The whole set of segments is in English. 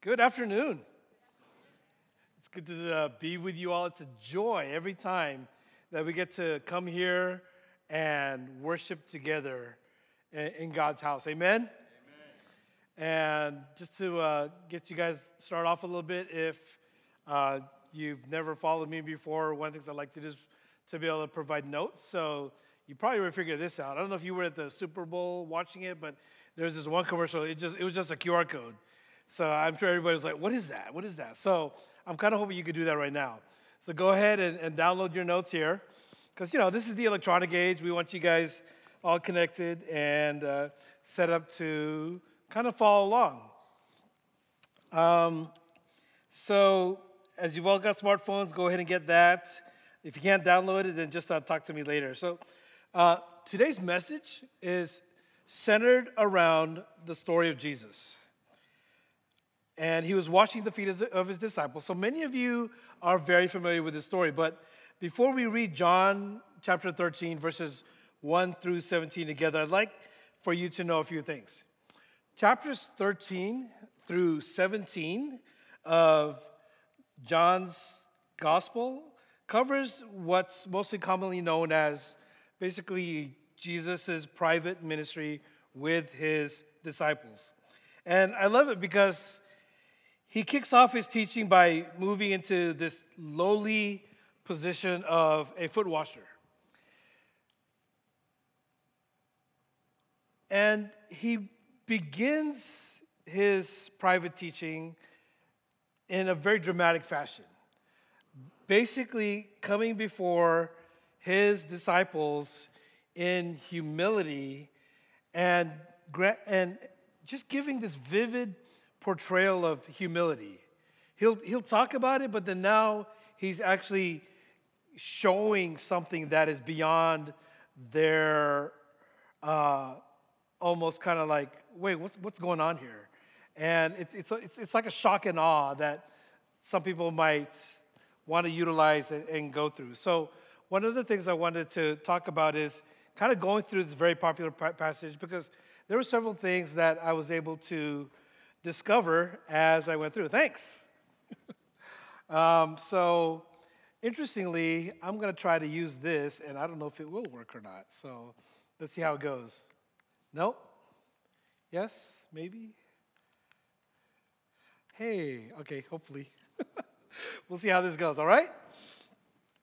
Good afternoon. It's good to uh, be with you all. It's a joy every time that we get to come here and worship together in, God's house. Amen? Amen. And just to uh, get you guys started off a little bit, if uh, you've never followed me before, one of the things I like to do is to be able to provide notes. So you probably would figure this out. I don't know if you were at the Super Bowl watching it, but there's this one commercial. It just it was just a QR code. So I'm sure everybody's like, what is that? What is that? So I'm kind of hoping you could do that right now. So go ahead and, and download your notes here. Because, you know, this is the electronic age. We want you guys all connected and uh, set up to kind of follow along. Um, so as you've all got smartphones, go ahead and get that. If you can't download it, then just uh, talk to me later. So uh, today's message is centered around the story of Jesus and he was washing the feet of his disciples. So many of you are very familiar with this story. But before we read John chapter 13, verses 1 through 17 together, I'd like for you to know a few things. Chapters 13 through 17 of John's gospel covers what's mostly commonly known as basically Jesus' private ministry with his disciples. And I love it because he kicks off his teaching by moving into this lowly position of a foot washer. And he begins his private teaching in a very dramatic fashion. Basically, coming before his disciples in humility and, and just giving this vivid portrayal of humility. He'll, he'll talk about it, but then now he's actually showing something that is beyond their uh, almost kind of like, wait, what's, what's going on here? And it, it's, it's, it's like a shock and awe that some people might want to utilize and, and go through. So, one of the things I wanted to talk about is kind of going through this very popular passage because there were several things that I was able to discover as I went through. Thanks. um, so, interestingly, I'm going to try to use this, and I don't know if it will work or not. So, let's see how it goes. Nope. Yes? Maybe? Hey, okay, hopefully. we'll see how this goes, all right?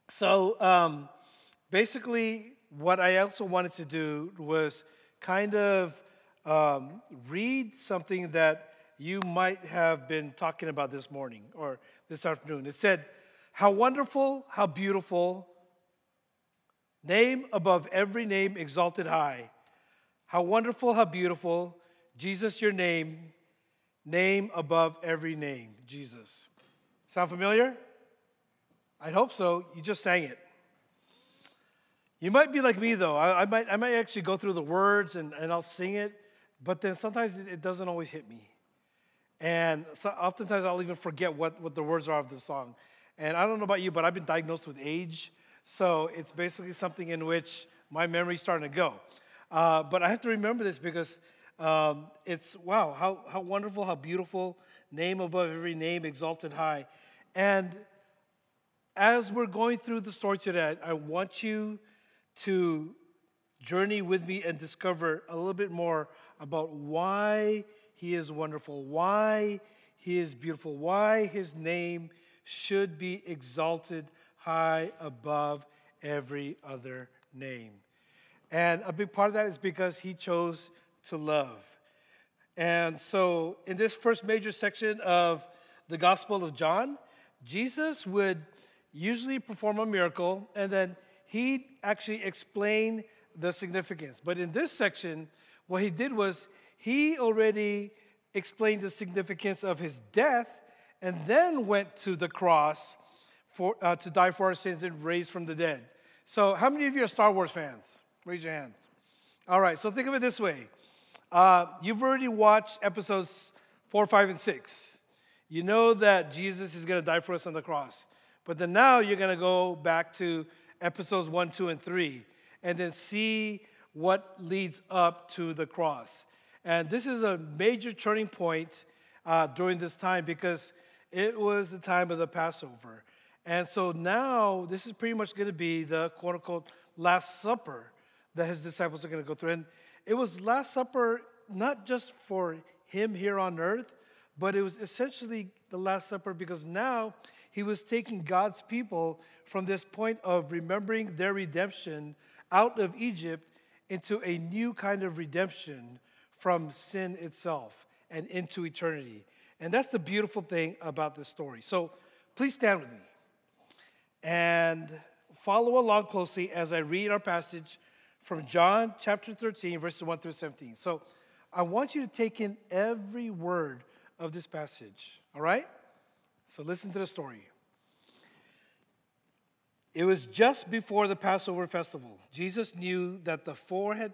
So, um, basically, what I also wanted to do was kind of um, read something that you might have been talking about this morning or this afternoon. It said, How wonderful, how beautiful, name above every name exalted high. How wonderful, how beautiful, Jesus, your name, name above every name, Jesus. Sound familiar? I'd hope so. You just sang it. You might be like me, though. I, I, might, I might actually go through the words and, and I'll sing it, but then sometimes it, it doesn't always hit me. And so oftentimes I'll even forget what, what the words are of the song. And I don't know about you, but I've been diagnosed with age. So it's basically something in which my memory's starting to go. Uh, but I have to remember this because um, it's, wow, how, how wonderful, how beautiful, name above every name, exalted high. And as we're going through the story today, I want you to journey with me and discover a little bit more about why he is wonderful, why He is beautiful, why His name should be exalted high above every other name. And a big part of that is because He chose to love. And so, in this first major section of the Gospel of John, Jesus would usually perform a miracle and then he'd actually explain the significance. But in this section, what he did was he already explained the significance of his death and then went to the cross for, uh, to die for our sins and raised from the dead. So, how many of you are Star Wars fans? Raise your hand. All right, so think of it this way uh, you've already watched episodes four, five, and six. You know that Jesus is going to die for us on the cross. But then now you're going to go back to episodes one, two, and three, and then see what leads up to the cross. And this is a major turning point uh, during this time because it was the time of the Passover. And so now this is pretty much going to be the quote unquote Last Supper that his disciples are going to go through. And it was Last Supper not just for him here on earth, but it was essentially the Last Supper because now he was taking God's people from this point of remembering their redemption out of Egypt into a new kind of redemption from sin itself and into eternity. And that's the beautiful thing about this story. So please stand with me and follow along closely as I read our passage from John chapter 13, verses 1 through 17. So I want you to take in every word of this passage, all right? So listen to the story. It was just before the Passover festival. Jesus knew that the forehead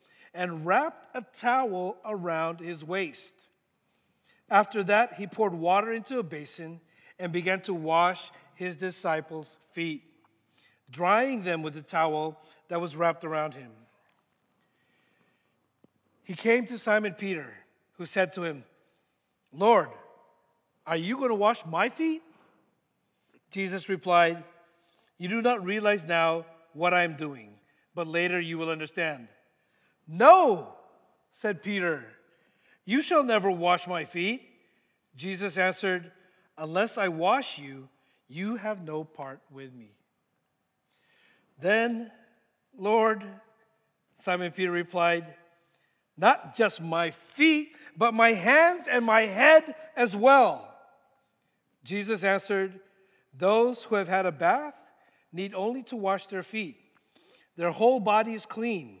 and wrapped a towel around his waist. After that, he poured water into a basin and began to wash his disciples' feet, drying them with the towel that was wrapped around him. He came to Simon Peter, who said to him, Lord, are you going to wash my feet? Jesus replied, You do not realize now what I am doing, but later you will understand. No, said Peter, you shall never wash my feet. Jesus answered, Unless I wash you, you have no part with me. Then, Lord, Simon Peter replied, Not just my feet, but my hands and my head as well. Jesus answered, Those who have had a bath need only to wash their feet. Their whole body is clean,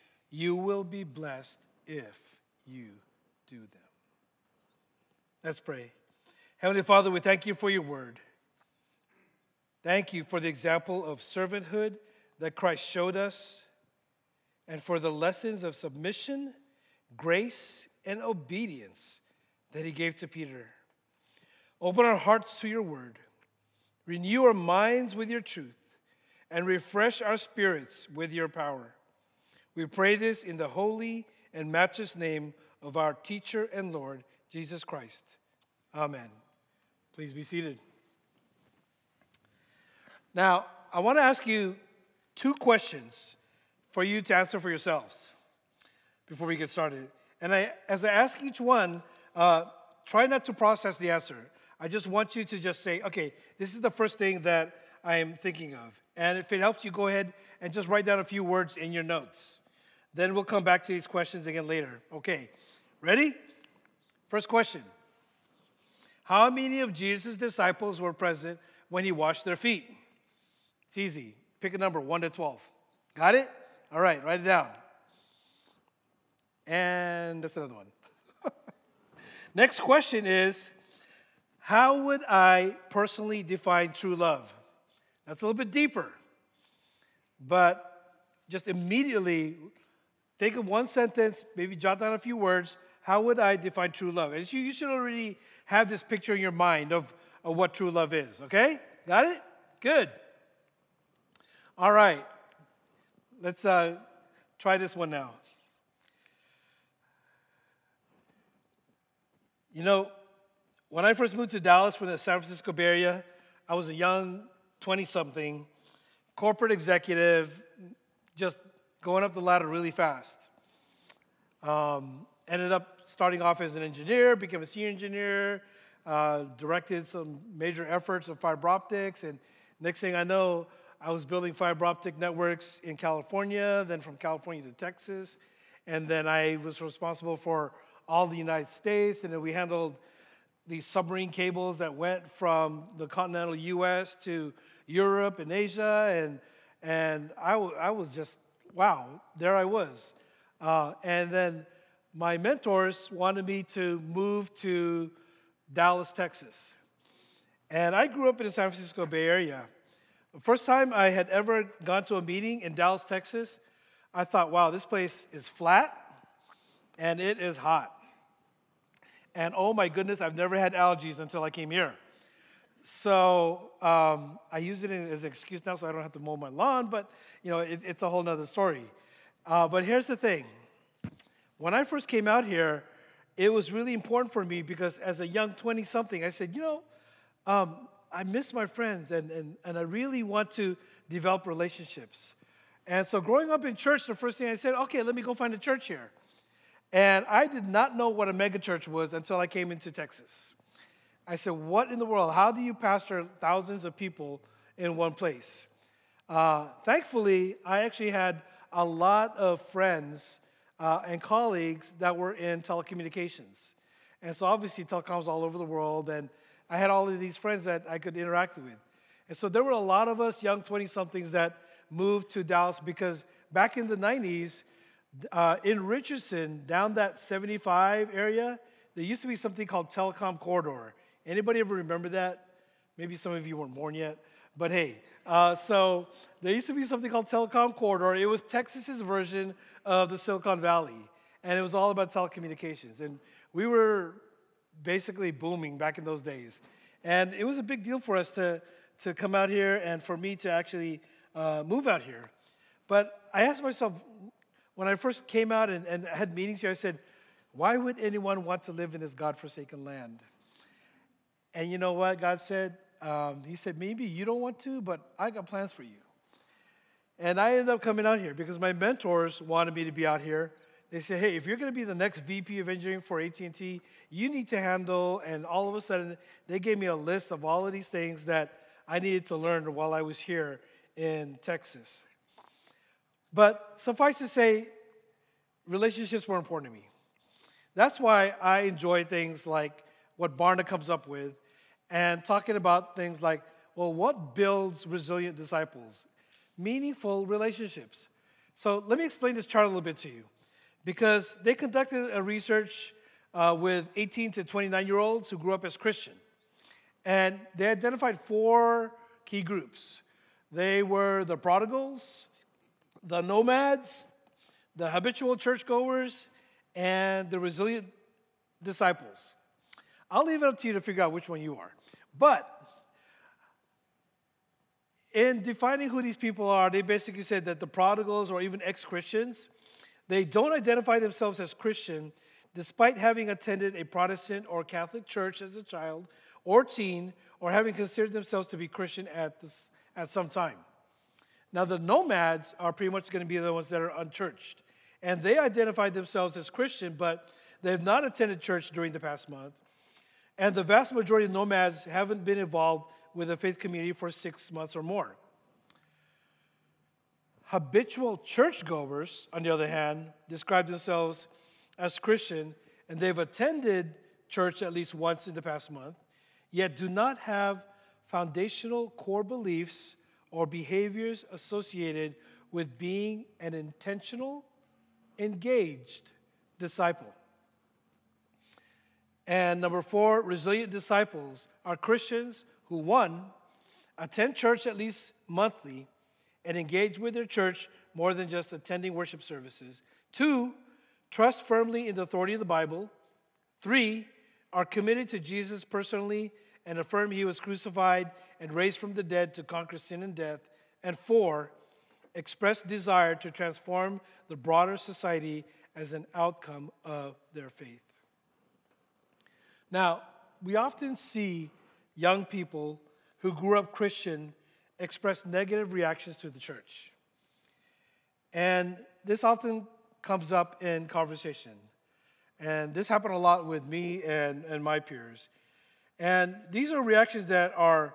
you will be blessed if you do them. Let's pray. Heavenly Father, we thank you for your word. Thank you for the example of servanthood that Christ showed us and for the lessons of submission, grace, and obedience that he gave to Peter. Open our hearts to your word. Renew our minds with your truth and refresh our spirits with your power. We pray this in the holy and matchless name of our teacher and Lord, Jesus Christ. Amen. Please be seated. Now, I want to ask you two questions for you to answer for yourselves before we get started. And I, as I ask each one, uh, try not to process the answer. I just want you to just say, okay, this is the first thing that I am thinking of. And if it helps you, go ahead and just write down a few words in your notes. Then we'll come back to these questions again later. Okay, ready? First question How many of Jesus' disciples were present when he washed their feet? It's easy. Pick a number, 1 to 12. Got it? All right, write it down. And that's another one. Next question is how would I personally define true love? That's a little bit deeper. But just immediately think of one sentence, maybe jot down a few words. how would I define true love? And you, should already have this picture in your mind of, of what true love is, okay? Got it? Good. All right. Let's uh, try this one now. You know, when I first moved to Dallas from the San Francisco Bay Area, I was a young 20 something, corporate executive, just going up the ladder really fast. Um, ended up starting off as an engineer, became a senior engineer, uh, directed some major efforts of fiber optics, and next thing I know, I was building fiber optic networks in California, then from California to Texas, and then I was responsible for all the United States, and then we handled these submarine cables that went from the continental U.S. to Europe and Asia, and and I, w- I was just wow, there I was, uh, and then my mentors wanted me to move to Dallas, Texas. And I grew up in the San Francisco Bay Area. The first time I had ever gone to a meeting in Dallas, Texas, I thought, wow, this place is flat and it is hot. And oh my goodness, I've never had allergies until I came here. So um, I use it as an excuse now so I don't have to mow my lawn, but you know, it, it's a whole nother story. Uh, but here's the thing when I first came out here, it was really important for me because as a young 20 something, I said, you know, um, I miss my friends and, and, and I really want to develop relationships. And so growing up in church, the first thing I said, okay, let me go find a church here. And I did not know what a megachurch was until I came into Texas. I said, what in the world? How do you pastor thousands of people in one place? Uh, thankfully, I actually had a lot of friends uh, and colleagues that were in telecommunications. And so obviously telecoms all over the world, and I had all of these friends that I could interact with. And so there were a lot of us young 20 somethings that moved to Dallas because back in the 90s, uh, in Richardson, down that 75 area, there used to be something called Telecom Corridor. Anybody ever remember that? Maybe some of you weren't born yet, but hey. Uh, so there used to be something called Telecom Corridor. It was Texas's version of the Silicon Valley, and it was all about telecommunications. And we were basically booming back in those days. And it was a big deal for us to, to come out here and for me to actually uh, move out here. But I asked myself, when I first came out and, and had meetings here, I said, why would anyone want to live in this God-forsaken land? And you know what God said? Um, he said, maybe you don't want to, but I got plans for you. And I ended up coming out here because my mentors wanted me to be out here. They said, "Hey, if you're going to be the next VP of engineering for AT&T, you need to handle." And all of a sudden, they gave me a list of all of these things that I needed to learn while I was here in Texas. But suffice to say, relationships were important to me. That's why I enjoy things like what Barna comes up with and talking about things like, well, what builds resilient disciples? meaningful relationships. So let me explain this chart a little bit to you. Because they conducted a research uh, with 18 to 29 year olds who grew up as Christian. And they identified four key groups they were the prodigals, the nomads, the habitual churchgoers, and the resilient disciples. I'll leave it up to you to figure out which one you are. But in defining who these people are, they basically said that the prodigals or even ex Christians, they don't identify themselves as Christian despite having attended a Protestant or Catholic church as a child or teen or having considered themselves to be Christian at, this, at some time. Now, the nomads are pretty much going to be the ones that are unchurched. And they identify themselves as Christian, but they have not attended church during the past month. And the vast majority of nomads haven't been involved with a faith community for six months or more. Habitual churchgoers, on the other hand, describe themselves as Christian and they've attended church at least once in the past month, yet do not have foundational core beliefs or behaviors associated with being an intentional, engaged disciple. And number four, resilient disciples are Christians who, one, attend church at least monthly and engage with their church more than just attending worship services. Two, trust firmly in the authority of the Bible. Three, are committed to Jesus personally and affirm he was crucified and raised from the dead to conquer sin and death. And four, express desire to transform the broader society as an outcome of their faith. Now, we often see young people who grew up Christian express negative reactions to the church. And this often comes up in conversation. And this happened a lot with me and, and my peers. And these are reactions that are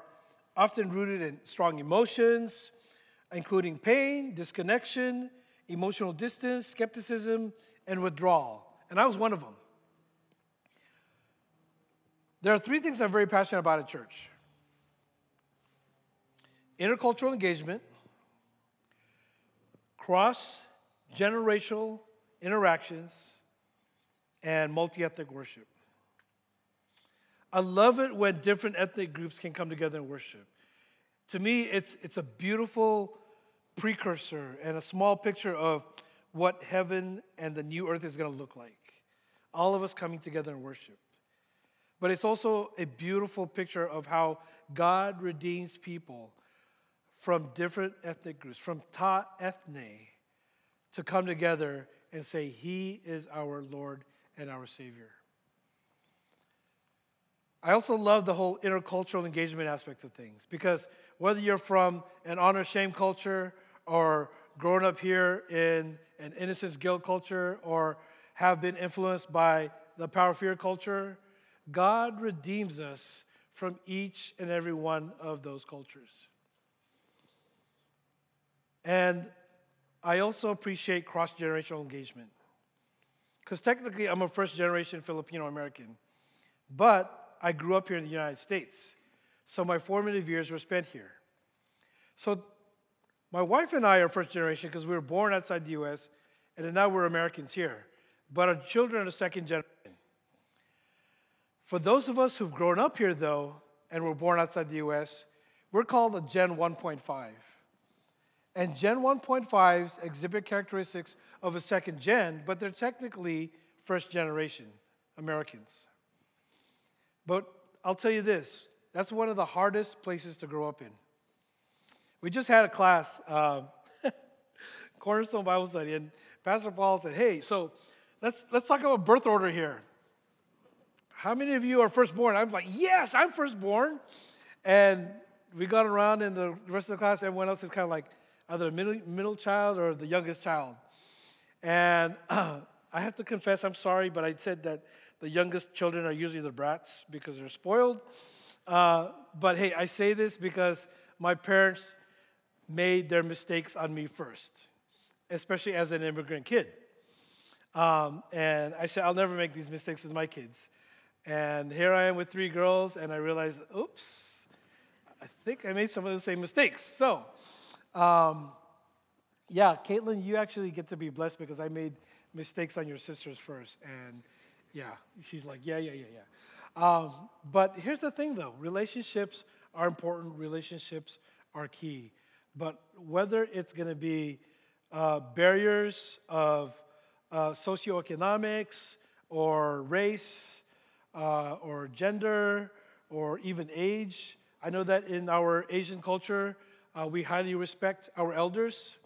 often rooted in strong emotions, including pain, disconnection, emotional distance, skepticism, and withdrawal. And I was one of them. There are three things I'm very passionate about at church intercultural engagement, cross generational interactions, and multi ethnic worship. I love it when different ethnic groups can come together and worship. To me, it's, it's a beautiful precursor and a small picture of what heaven and the new earth is going to look like. All of us coming together and worship. But it's also a beautiful picture of how God redeems people from different ethnic groups, from ta ethne, to come together and say, He is our Lord and our Savior. I also love the whole intercultural engagement aspect of things because whether you're from an honor shame culture or grown up here in an innocence guilt culture or have been influenced by the power fear culture, God redeems us from each and every one of those cultures. And I also appreciate cross generational engagement. Because technically, I'm a first generation Filipino American, but I grew up here in the United States. So my formative years were spent here. So my wife and I are first generation because we were born outside the US, and now we're Americans here. But our children are second generation. For those of us who've grown up here, though, and were born outside the US, we're called a Gen 1.5. And Gen 1.5s exhibit characteristics of a second gen, but they're technically first generation Americans. But I'll tell you this that's one of the hardest places to grow up in. We just had a class, uh, Cornerstone Bible Study, and Pastor Paul said, Hey, so let's, let's talk about birth order here. How many of you are firstborn? I'm like, Yes, I'm firstborn. And we got around, and the rest of the class, everyone else is kind of like, either the middle, middle child or the youngest child. And uh, I have to confess, I'm sorry, but I said that the youngest children are usually the brats because they're spoiled. Uh, but hey, I say this because my parents made their mistakes on me first, especially as an immigrant kid. Um, and I said, I'll never make these mistakes with my kids. And here I am with three girls, and I realized, oops, I think I made some of the same mistakes. So um, yeah, Caitlin, you actually get to be blessed because I made mistakes on your sisters first. And yeah, she's like, yeah, yeah, yeah, yeah. Um, but here's the thing though relationships are important, relationships are key. But whether it's going to be uh, barriers of uh, socioeconomics or race uh, or gender or even age, I know that in our Asian culture, uh, we highly respect our elders,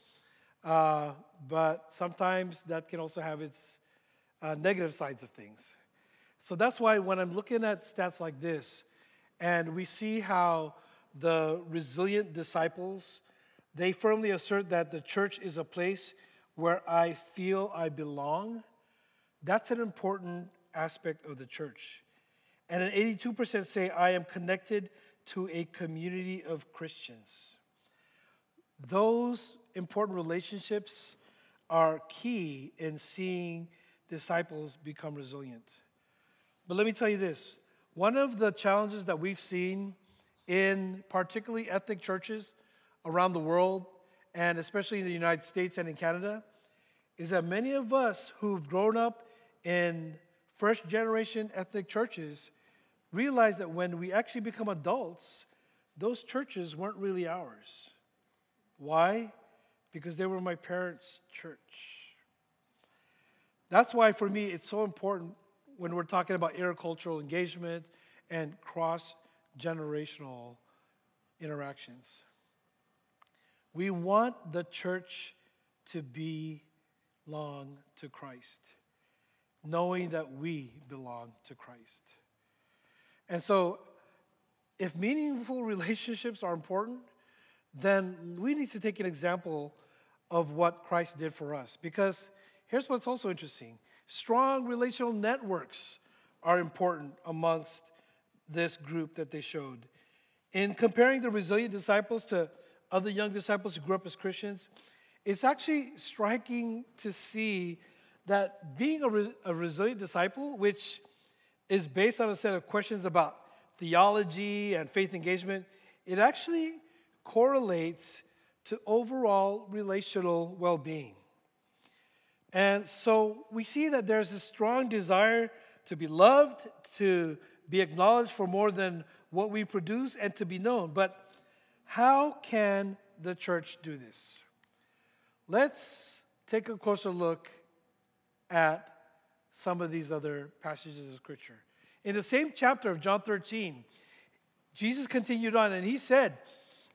uh, but sometimes that can also have its uh, negative sides of things. So that's why when I'm looking at stats like this, and we see how the resilient disciples, they firmly assert that the church is a place where I feel I belong. That's an important aspect of the church. And an 82% say, I am connected to a community of Christians. Those important relationships are key in seeing disciples become resilient. But let me tell you this one of the challenges that we've seen in particularly ethnic churches around the world, and especially in the United States and in Canada, is that many of us who've grown up in first generation ethnic churches realize that when we actually become adults, those churches weren't really ours. Why? Because they were my parents' church. That's why, for me, it's so important when we're talking about intercultural engagement and cross generational interactions. We want the church to belong to Christ, knowing that we belong to Christ. And so, if meaningful relationships are important, then we need to take an example of what Christ did for us. Because here's what's also interesting strong relational networks are important amongst this group that they showed. In comparing the resilient disciples to other young disciples who grew up as Christians, it's actually striking to see that being a, re- a resilient disciple, which is based on a set of questions about theology and faith engagement, it actually correlates to overall relational well being. And so we see that there's a strong desire to be loved, to be acknowledged for more than what we produce, and to be known. But how can the church do this? Let's take a closer look at some of these other passages of Scripture. In the same chapter of John 13, Jesus continued on and he said,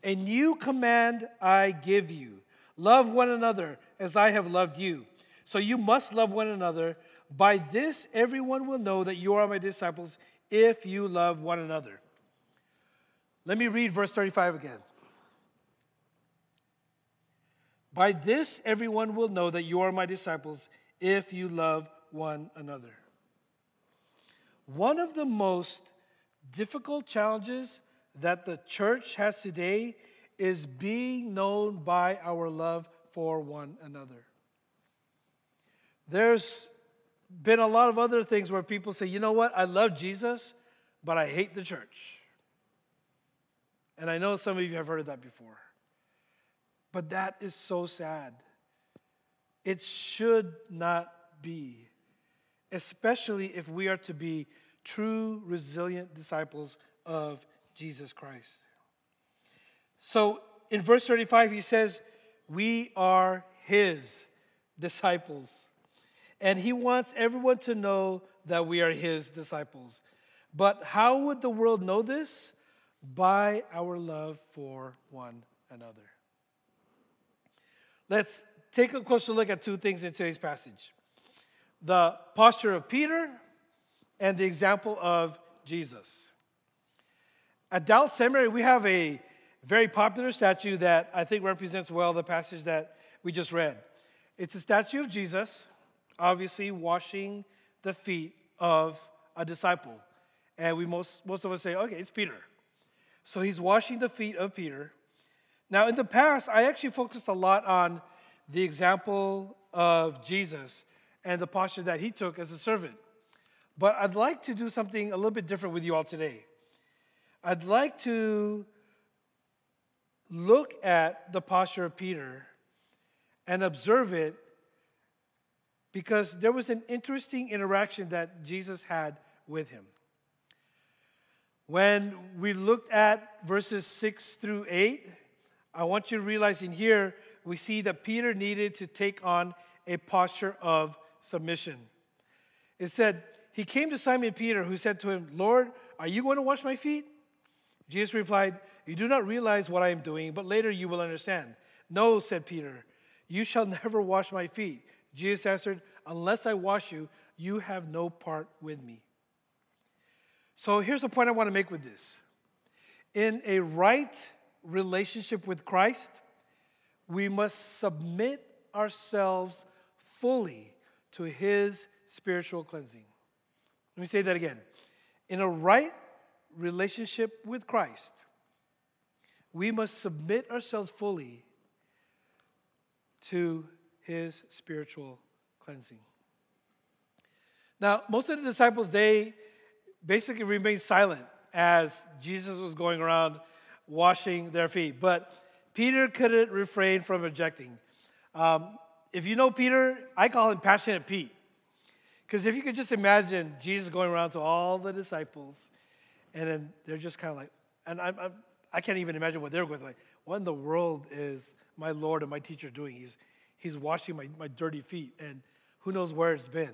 A new command I give you love one another as I have loved you. So you must love one another. By this, everyone will know that you are my disciples if you love one another. Let me read verse 35 again. By this, everyone will know that you are my disciples if you love one another. One of the most difficult challenges that the church has today is being known by our love for one another. There's been a lot of other things where people say, you know what, I love Jesus, but I hate the church. And I know some of you have heard that before. But that is so sad. It should not be, especially if we are to be true, resilient disciples of Jesus Christ. So in verse 35, he says, We are his disciples. And he wants everyone to know that we are his disciples. But how would the world know this? By our love for one another. Let's take a closer look at two things in today's passage the posture of Peter and the example of Jesus. At Dallas Seminary, we have a very popular statue that I think represents well the passage that we just read. It's a statue of Jesus, obviously washing the feet of a disciple. And we most, most of us say, okay, it's Peter. So he's washing the feet of Peter. Now, in the past, I actually focused a lot on the example of Jesus and the posture that he took as a servant. But I'd like to do something a little bit different with you all today. I'd like to look at the posture of Peter and observe it because there was an interesting interaction that Jesus had with him. When we looked at verses 6 through 8, I want you to realize in here, we see that Peter needed to take on a posture of submission. It said, He came to Simon Peter, who said to him, Lord, are you going to wash my feet? Jesus replied, You do not realize what I am doing, but later you will understand. No, said Peter, you shall never wash my feet. Jesus answered, Unless I wash you, you have no part with me. So here's the point I want to make with this. In a right relationship with Christ, we must submit ourselves fully to his spiritual cleansing. Let me say that again. In a right relationship with Christ, we must submit ourselves fully to his spiritual cleansing. Now, most of the disciples, they basically remained silent as Jesus was going around washing their feet. But Peter couldn't refrain from objecting. Um, if you know Peter, I call him Passionate Pete. Because if you could just imagine Jesus going around to all the disciples, and then they're just kind of like, and I'm, I'm, I can not even imagine what they're going like. What in the world is my Lord and my teacher doing? He's, he's washing my, my dirty feet. And who knows where it's been.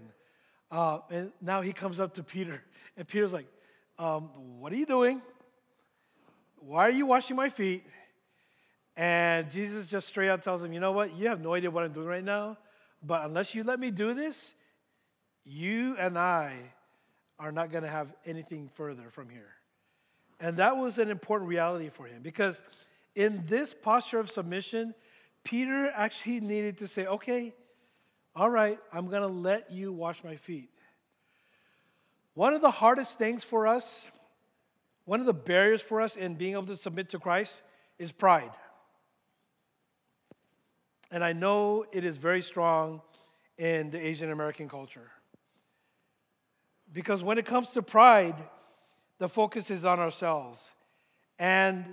Uh, and now he comes up to Peter, and Peter's like, um, What are you doing? Why are you washing my feet? And Jesus just straight out tells him, You know what? You have no idea what I'm doing right now, but unless you let me do this, you and I are not going to have anything further from here. And that was an important reality for him because in this posture of submission, Peter actually needed to say, Okay, all right, I'm going to let you wash my feet. One of the hardest things for us, one of the barriers for us in being able to submit to Christ is pride. And I know it is very strong in the Asian American culture. Because when it comes to pride, the focus is on ourselves. And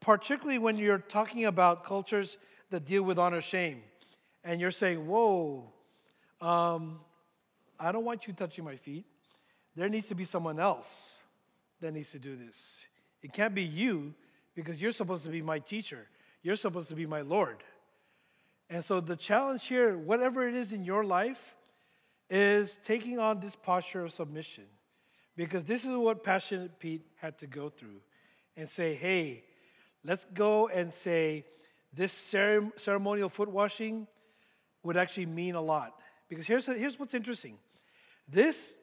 particularly when you're talking about cultures that deal with honor shame, and you're saying, Whoa, um, I don't want you touching my feet. There needs to be someone else that needs to do this. It can't be you because you're supposed to be my teacher, you're supposed to be my Lord. And so the challenge here, whatever it is in your life, is taking on this posture of submission. Because this is what Passionate Pete had to go through and say, hey, let's go and say this ceremonial foot washing would actually mean a lot. Because here's, here's what's interesting this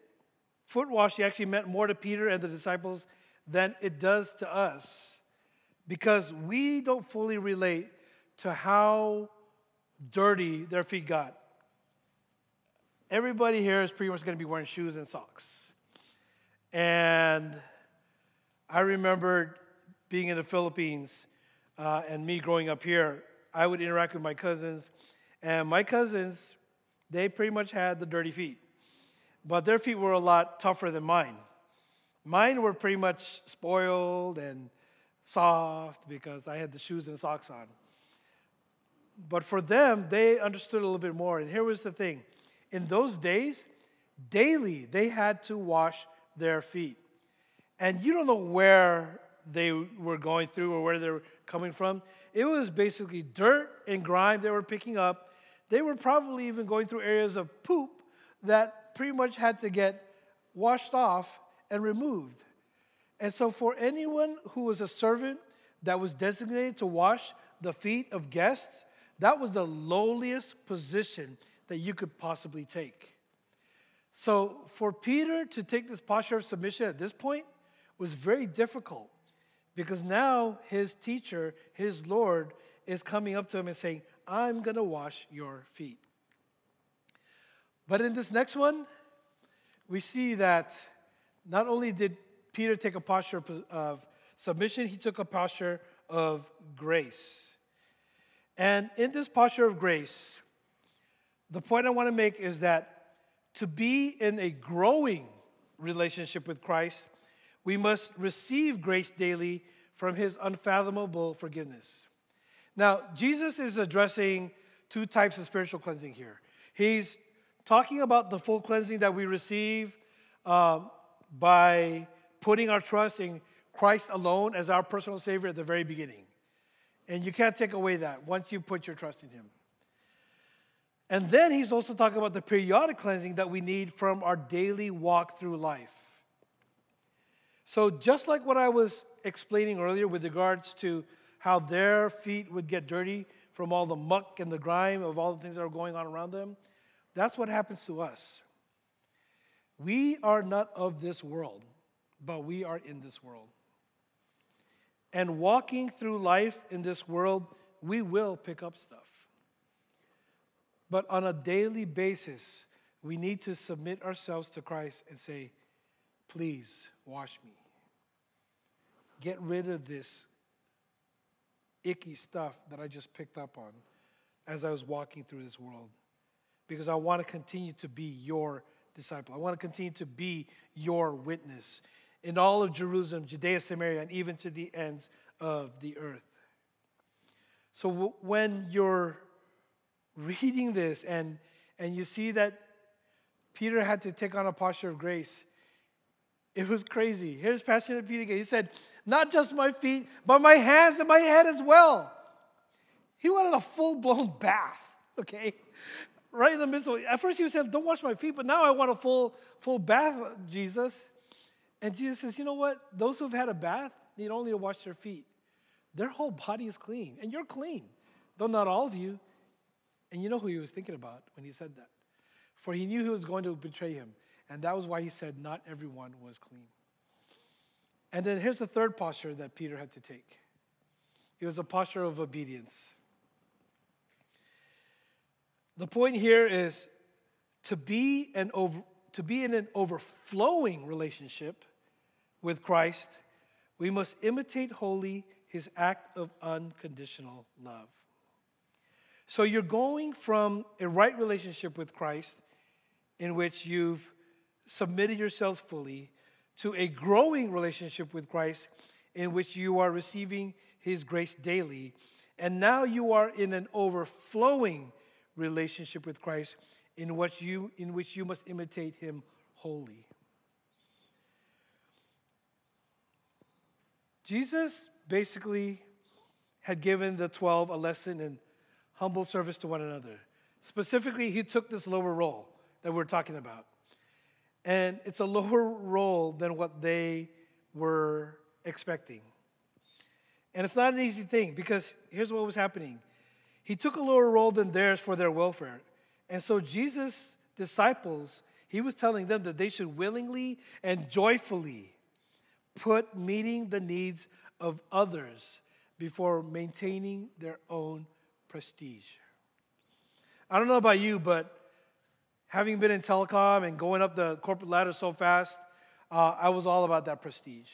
foot washing actually meant more to Peter and the disciples than it does to us because we don't fully relate to how dirty their feet got. Everybody here is pretty much going to be wearing shoes and socks. And I remember being in the Philippines uh, and me growing up here, I would interact with my cousins and my cousins, they pretty much had the dirty feet, but their feet were a lot tougher than mine. Mine were pretty much spoiled and soft because I had the shoes and socks on. But for them, they understood a little bit more. And here was the thing in those days, daily they had to wash their feet. And you don't know where they were going through or where they were coming from. It was basically dirt and grime they were picking up. They were probably even going through areas of poop that pretty much had to get washed off and removed. And so, for anyone who was a servant that was designated to wash the feet of guests, that was the lowliest position that you could possibly take. So, for Peter to take this posture of submission at this point was very difficult because now his teacher, his Lord, is coming up to him and saying, I'm going to wash your feet. But in this next one, we see that not only did Peter take a posture of uh, submission, he took a posture of grace. And in this posture of grace, the point I want to make is that to be in a growing relationship with Christ, we must receive grace daily from his unfathomable forgiveness. Now, Jesus is addressing two types of spiritual cleansing here. He's talking about the full cleansing that we receive uh, by putting our trust in Christ alone as our personal Savior at the very beginning. And you can't take away that once you put your trust in Him. And then he's also talking about the periodic cleansing that we need from our daily walk through life. So, just like what I was explaining earlier with regards to how their feet would get dirty from all the muck and the grime of all the things that are going on around them, that's what happens to us. We are not of this world, but we are in this world. And walking through life in this world, we will pick up stuff. But on a daily basis, we need to submit ourselves to Christ and say, Please wash me. Get rid of this icky stuff that I just picked up on as I was walking through this world. Because I want to continue to be your disciple. I want to continue to be your witness in all of Jerusalem, Judea, Samaria, and even to the ends of the earth. So when you're reading this and, and you see that Peter had to take on a posture of grace, it was crazy. Here's Passionate Peter again. He said, Not just my feet, but my hands and my head as well. He wanted a full blown bath, okay? right in the midst of At first, he was saying, Don't wash my feet, but now I want a full, full bath, Jesus. And Jesus says, You know what? Those who've had a bath need only to wash their feet. Their whole body is clean, and you're clean, though not all of you. And you know who he was thinking about when he said that. For he knew he was going to betray him. And that was why he said, Not everyone was clean. And then here's the third posture that Peter had to take it was a posture of obedience. The point here is to be, an over, to be in an overflowing relationship with Christ, we must imitate wholly his act of unconditional love. So you're going from a right relationship with Christ in which you've submitted yourselves fully to a growing relationship with Christ in which you are receiving his grace daily. And now you are in an overflowing relationship with Christ in which you, in which you must imitate him wholly. Jesus basically had given the 12 a lesson in humble service to one another. Specifically, he took this lower role that we're talking about. And it's a lower role than what they were expecting. And it's not an easy thing because here's what was happening He took a lower role than theirs for their welfare. And so Jesus' disciples, he was telling them that they should willingly and joyfully put meeting the needs of others before maintaining their own prestige. I don't know about you, but having been in telecom and going up the corporate ladder so fast, uh, I was all about that prestige.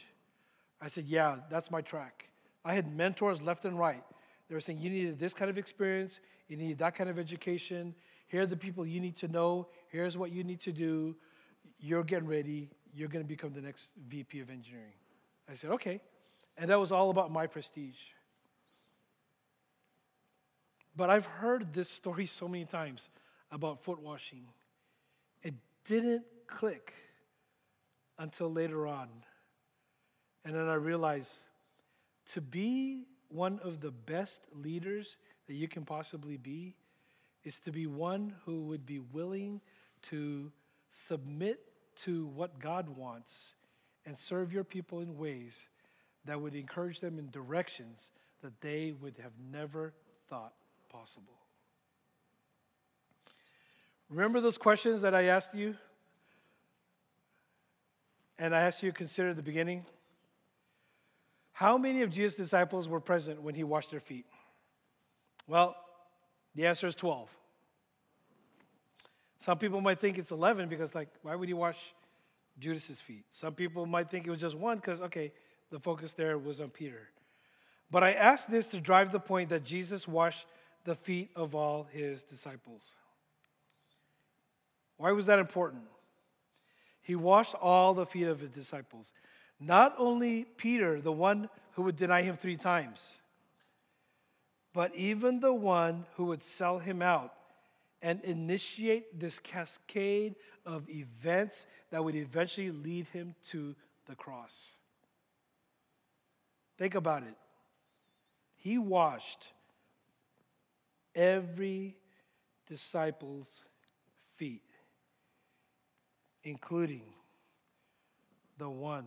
I said, Yeah, that's my track. I had mentors left and right. They were saying, You needed this kind of experience, you needed that kind of education. Here are the people you need to know. Here's what you need to do. You're getting ready. You're going to become the next VP of engineering. I said, Okay. And that was all about my prestige. But I've heard this story so many times about foot washing. It didn't click until later on. And then I realized to be one of the best leaders that you can possibly be is to be one who would be willing to submit to what God wants and serve your people in ways that would encourage them in directions that they would have never thought possible. Remember those questions that I asked you? And I asked you to consider at the beginning? How many of Jesus' disciples were present when he washed their feet? Well, the answer is 12. Some people might think it's 11 because, like, why would he wash Judas's feet? Some people might think it was just one because, okay, the focus there was on Peter. But I ask this to drive the point that Jesus washed the feet of all his disciples. Why was that important? He washed all the feet of his disciples. Not only Peter, the one who would deny him three times, but even the one who would sell him out and initiate this cascade of events that would eventually lead him to the cross. Think about it. He washed every disciple's feet, including the one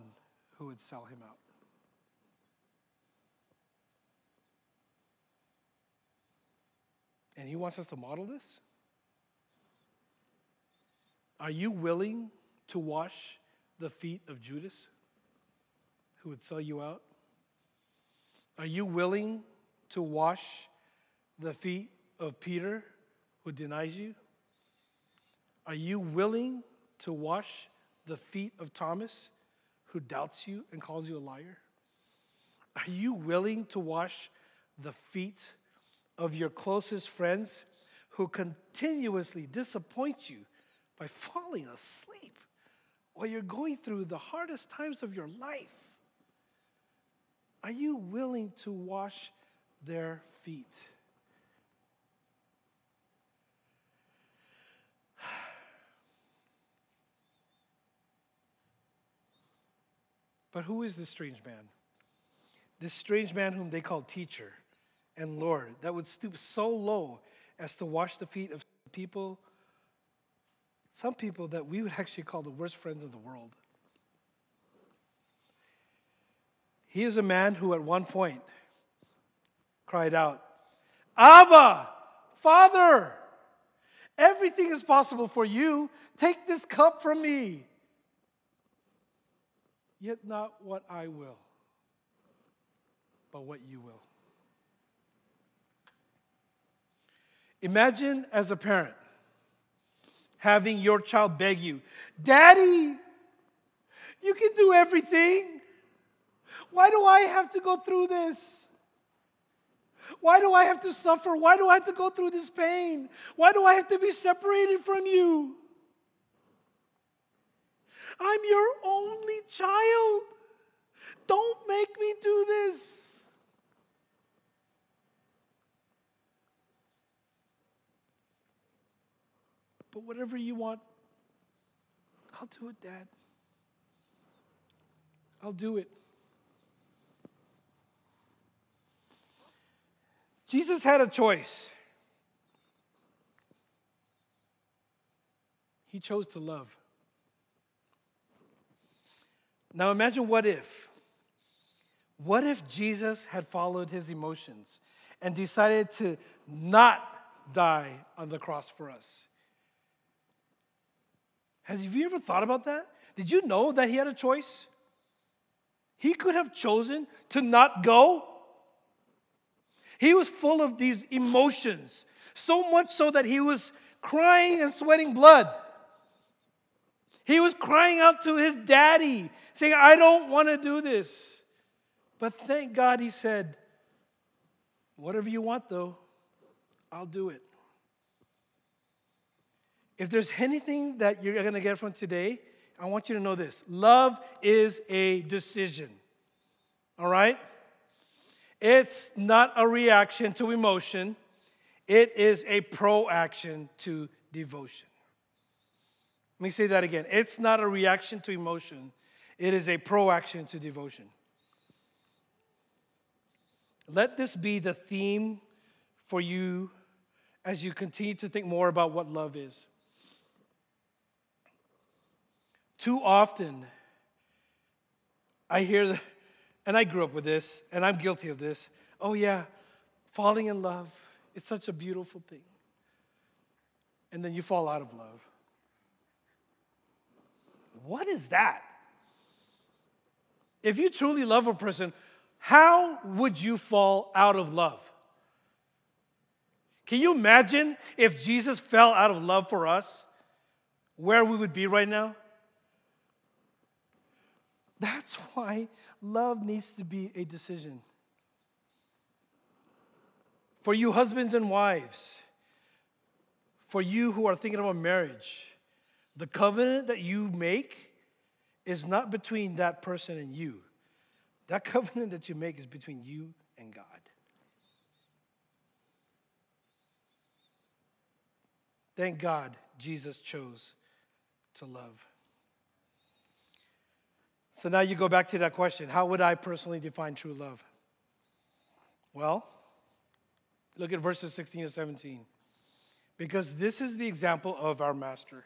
who would sell him out. And he wants us to model this. Are you willing to wash the feet of Judas, who would sell you out? Are you willing to wash the feet of Peter, who denies you? Are you willing to wash the feet of Thomas, who doubts you and calls you a liar? Are you willing to wash the feet of your closest friends who continuously disappoint you by falling asleep while you're going through the hardest times of your life? Are you willing to wash their feet? But who is this strange man? This strange man whom they call teacher and Lord, that would stoop so low as to wash the feet of people, some people that we would actually call the worst friends in the world. He is a man who at one point cried out, Abba, Father, everything is possible for you. Take this cup from me. Yet not what I will, but what you will. Imagine as a parent having your child beg you, Daddy, you can do everything. Why do I have to go through this? Why do I have to suffer? Why do I have to go through this pain? Why do I have to be separated from you? I'm your only child. Don't make me do this. But whatever you want, I'll do it, Dad. I'll do it. Jesus had a choice. He chose to love. Now imagine what if. What if Jesus had followed his emotions and decided to not die on the cross for us? Have you ever thought about that? Did you know that he had a choice? He could have chosen to not go. He was full of these emotions, so much so that he was crying and sweating blood. He was crying out to his daddy, saying, I don't want to do this. But thank God he said, Whatever you want, though, I'll do it. If there's anything that you're going to get from today, I want you to know this love is a decision. All right? It's not a reaction to emotion, it is a proaction to devotion. Let me say that again. It's not a reaction to emotion, it is a proaction to devotion. Let this be the theme for you as you continue to think more about what love is. Too often, I hear, the, and I grew up with this, and I'm guilty of this. Oh, yeah, falling in love, it's such a beautiful thing. And then you fall out of love. What is that? If you truly love a person, how would you fall out of love? Can you imagine if Jesus fell out of love for us, where we would be right now? That's why love needs to be a decision. For you, husbands and wives, for you who are thinking about marriage, the covenant that you make is not between that person and you. That covenant that you make is between you and God. Thank God Jesus chose to love. So now you go back to that question how would I personally define true love? Well, look at verses 16 to 17. Because this is the example of our master.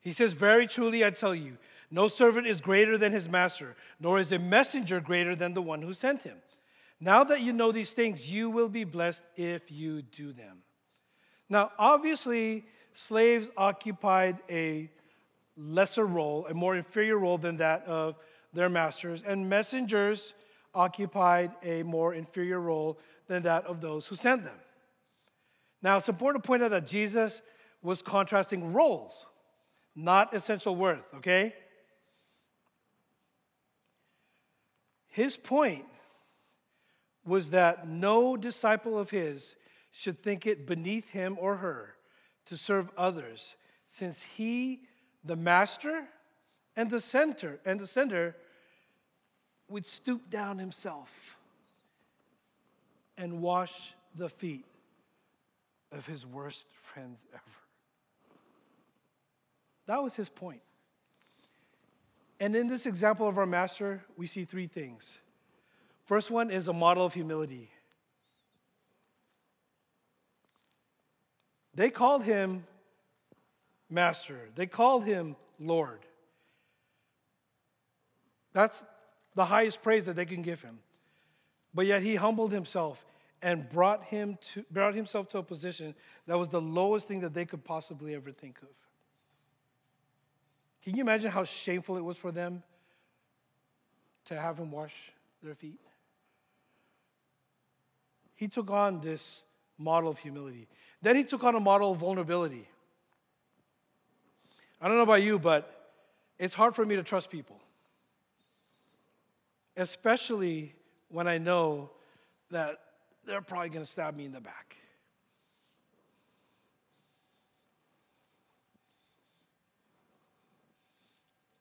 He says, Very truly I tell you, no servant is greater than his master, nor is a messenger greater than the one who sent him. Now that you know these things, you will be blessed if you do them. Now, obviously, slaves occupied a lesser role, a more inferior role than that of their masters, and messengers occupied a more inferior role than that of those who sent them. Now, it's important to point out that Jesus was contrasting roles, not essential worth, okay? His point was that no disciple of his should think it beneath him or her to serve others, since he the master and the center and the sender would stoop down himself and wash the feet of his worst friends ever. That was his point. And in this example of our master, we see three things. First one is a model of humility. They called him master, they called him Lord. That's the highest praise that they can give him. But yet he humbled himself and brought, him to, brought himself to a position that was the lowest thing that they could possibly ever think of. Can you imagine how shameful it was for them to have him wash their feet? He took on this model of humility. Then he took on a model of vulnerability. I don't know about you, but it's hard for me to trust people, especially when I know that they're probably going to stab me in the back.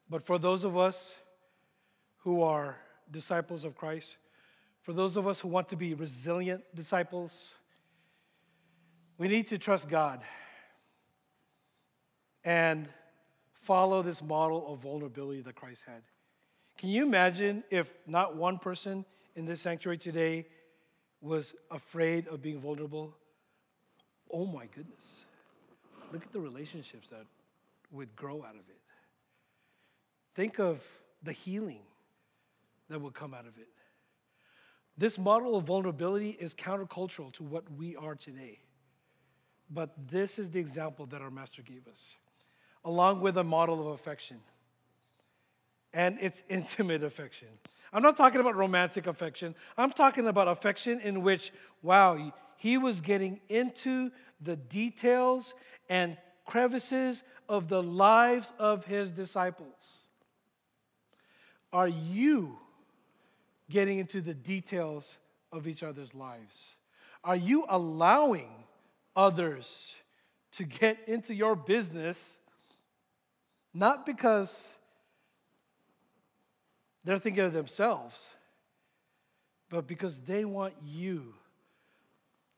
But for those of us who are disciples of Christ, for those of us who want to be resilient disciples, we need to trust God and follow this model of vulnerability that Christ had. Can you imagine if not one person in this sanctuary today was afraid of being vulnerable? Oh my goodness. Look at the relationships that would grow out of it. Think of the healing that would come out of it. This model of vulnerability is countercultural to what we are today. But this is the example that our master gave us, along with a model of affection. And it's intimate affection. I'm not talking about romantic affection. I'm talking about affection in which, wow, he was getting into the details and crevices of the lives of his disciples. Are you getting into the details of each other's lives? Are you allowing others to get into your business not because they're thinking of themselves, but because they want you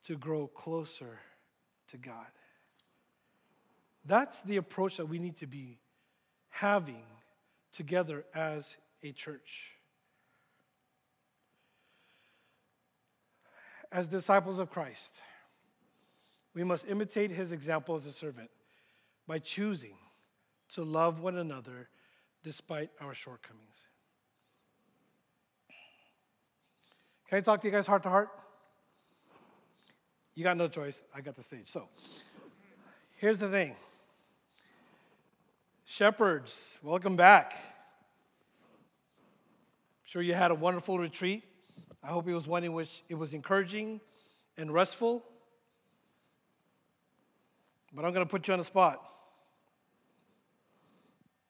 to grow closer to God? That's the approach that we need to be having together as a church. As disciples of Christ, we must imitate his example as a servant by choosing to love one another despite our shortcomings. Can I talk to you guys heart to heart? You got no choice. I got the stage. So, here's the thing Shepherds, welcome back I'm sure you had a wonderful retreat. I hope it was one in which it was encouraging and restful. But I'm going to put you on the spot.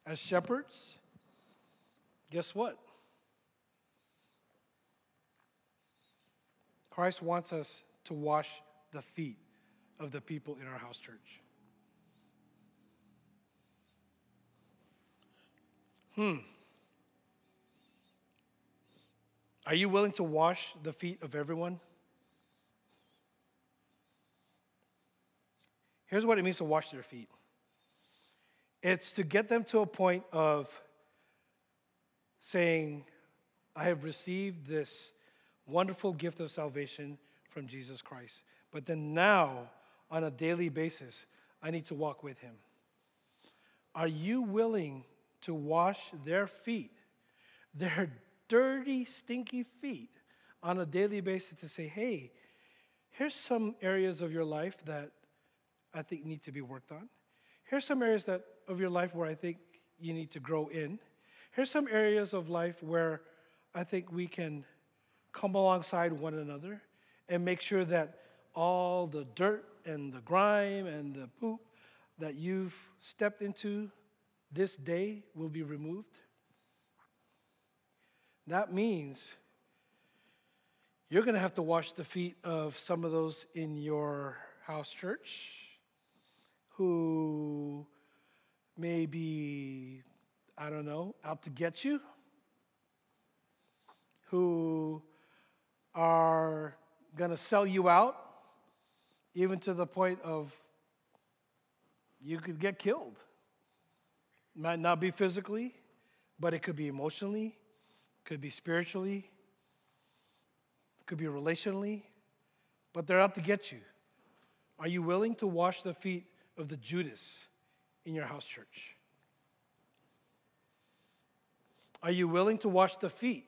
As shepherds, guess what? Christ wants us to wash the feet of the people in our house church. Hmm. Are you willing to wash the feet of everyone? Here's what it means to wash their feet it's to get them to a point of saying, I have received this wonderful gift of salvation from Jesus Christ. But then now, on a daily basis, I need to walk with him. Are you willing to wash their feet, their dirty, stinky feet on a daily basis to say, hey, here's some areas of your life that I think need to be worked on. Here's some areas that, of your life where I think you need to grow in. Here's some areas of life where I think we can come alongside one another and make sure that all the dirt and the grime and the poop that you've stepped into this day will be removed. That means you're going to have to wash the feet of some of those in your house church who may be, I don't know, out to get you, who are going to sell you out, even to the point of you could get killed. Might not be physically, but it could be emotionally, could be spiritually, could be relationally, but they're out to get you. Are you willing to wash the feet of the Judas in your house church? Are you willing to wash the feet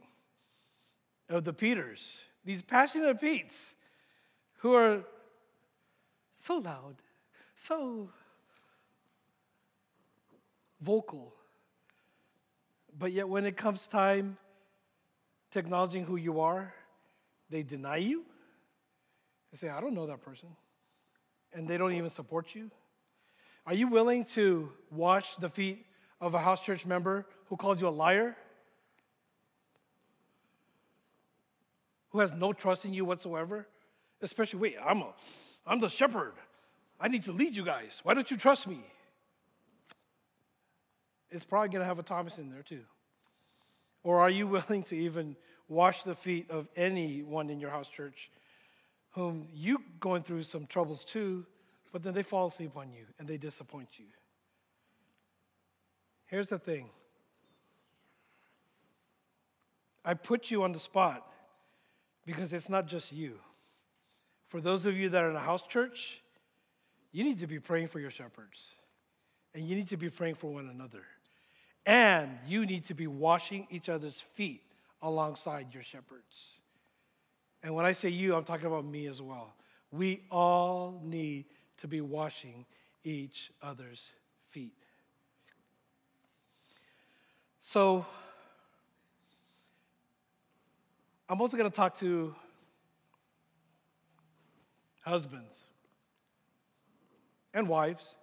of the Peters, these passionate Petes who are so loud, so vocal, but yet when it comes time to acknowledging who you are, they deny you? They say, I don't know that person. And they don't even support you? Are you willing to wash the feet of a house church member who calls you a liar? Who has no trust in you whatsoever? Especially, wait, I'm, a, I'm the shepherd. I need to lead you guys. Why don't you trust me? It's probably going to have a Thomas in there too. Or are you willing to even wash the feet of anyone in your house church whom you going through some troubles too, but then they fall asleep on you and they disappoint you. Here's the thing. I put you on the spot because it's not just you. For those of you that are in a house church, you need to be praying for your shepherds. And you need to be praying for one another. And you need to be washing each other's feet alongside your shepherds. And when I say you, I'm talking about me as well. We all need to be washing each other's feet. So, I'm also going to talk to husbands and wives.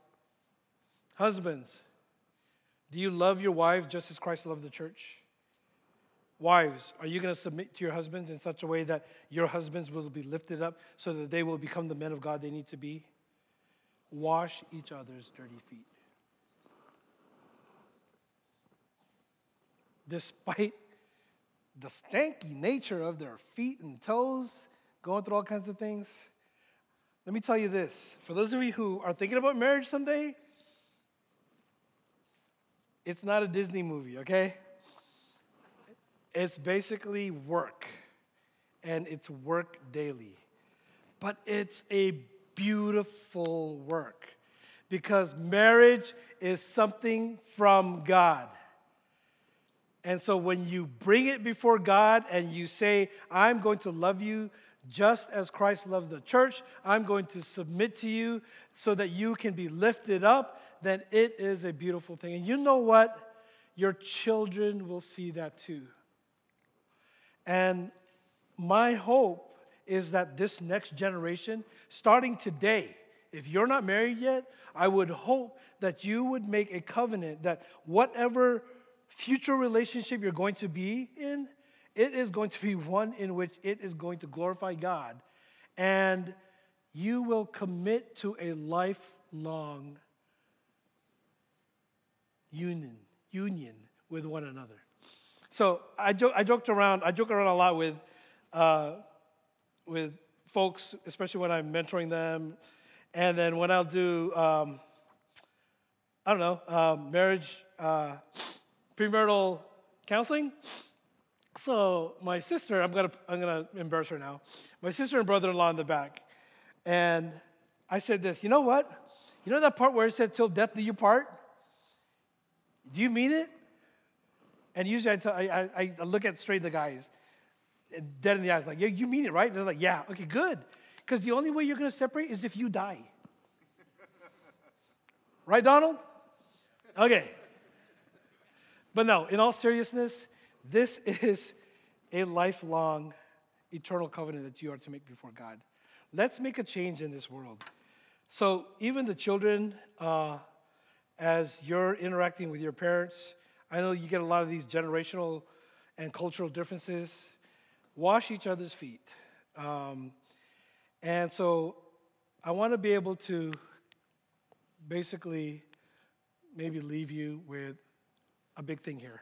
Husbands, do you love your wife just as Christ loved the church? Wives, are you going to submit to your husbands in such a way that your husbands will be lifted up so that they will become the men of God they need to be? Wash each other's dirty feet. Despite the stanky nature of their feet and toes, going through all kinds of things, let me tell you this for those of you who are thinking about marriage someday, it's not a Disney movie, okay? It's basically work, and it's work daily. But it's a beautiful work because marriage is something from God. And so when you bring it before God and you say, I'm going to love you just as Christ loved the church, I'm going to submit to you so that you can be lifted up, then it is a beautiful thing. And you know what? Your children will see that too. And my hope is that this next generation, starting today, if you're not married yet, I would hope that you would make a covenant that whatever future relationship you're going to be in, it is going to be one in which it is going to glorify God. And you will commit to a lifelong union, union with one another. So I, jo- I joked around. I joke around a lot with uh, with folks, especially when I'm mentoring them, and then when I'll do um, I don't know um, marriage uh, premarital counseling. So my sister, I'm gonna I'm gonna embarrass her now. My sister and brother-in-law in the back, and I said this. You know what? You know that part where it said "Till death do you part." Do you mean it? And usually I, tell, I, I, I look at straight the guys, dead in the eyes, like, yeah, you mean it, right? And they're like, yeah, okay, good. Because the only way you're going to separate is if you die. right, Donald? Okay. But no, in all seriousness, this is a lifelong, eternal covenant that you are to make before God. Let's make a change in this world. So, even the children, uh, as you're interacting with your parents, I know you get a lot of these generational and cultural differences. Wash each other's feet. Um, and so I want to be able to basically maybe leave you with a big thing here.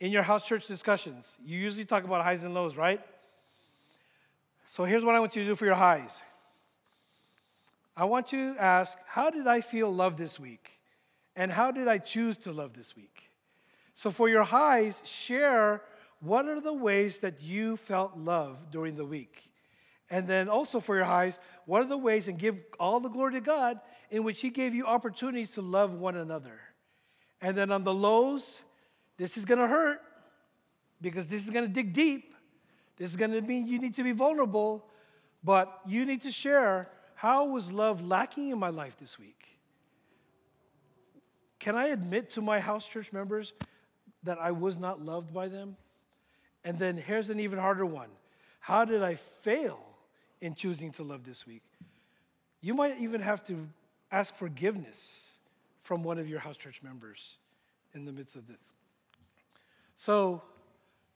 In your house church discussions, you usually talk about highs and lows, right? So here's what I want you to do for your highs. I want you to ask, How did I feel loved this week? And how did I choose to love this week? So, for your highs, share what are the ways that you felt love during the week. And then also for your highs, what are the ways, and give all the glory to God, in which He gave you opportunities to love one another. And then on the lows, this is to hurt because this is to dig deep. This is to mean you need to be vulnerable, but you need to share how was love lacking in my life this week? Can I admit to my house church members that I was not loved by them? And then here's an even harder one How did I fail in choosing to love this week? You might even have to ask forgiveness from one of your house church members in the midst of this. So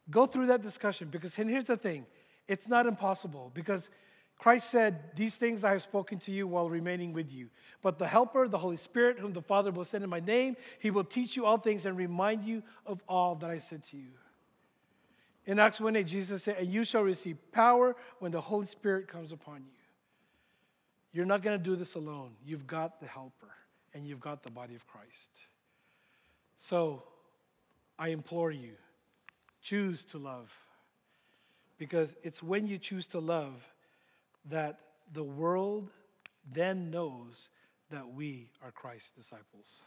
go through that discussion because, and here's the thing it's not impossible because Christ said, These things I have spoken to you while remaining with you. But the Helper, the Holy Spirit, whom the Father will send in my name, he will teach you all things and remind you of all that I said to you. In Acts 1 8, Jesus said, And you shall receive power when the Holy Spirit comes upon you. You're not going to do this alone. You've got the Helper and you've got the body of Christ. So I implore you choose to love. Because it's when you choose to love that the world then knows that we are Christ's disciples.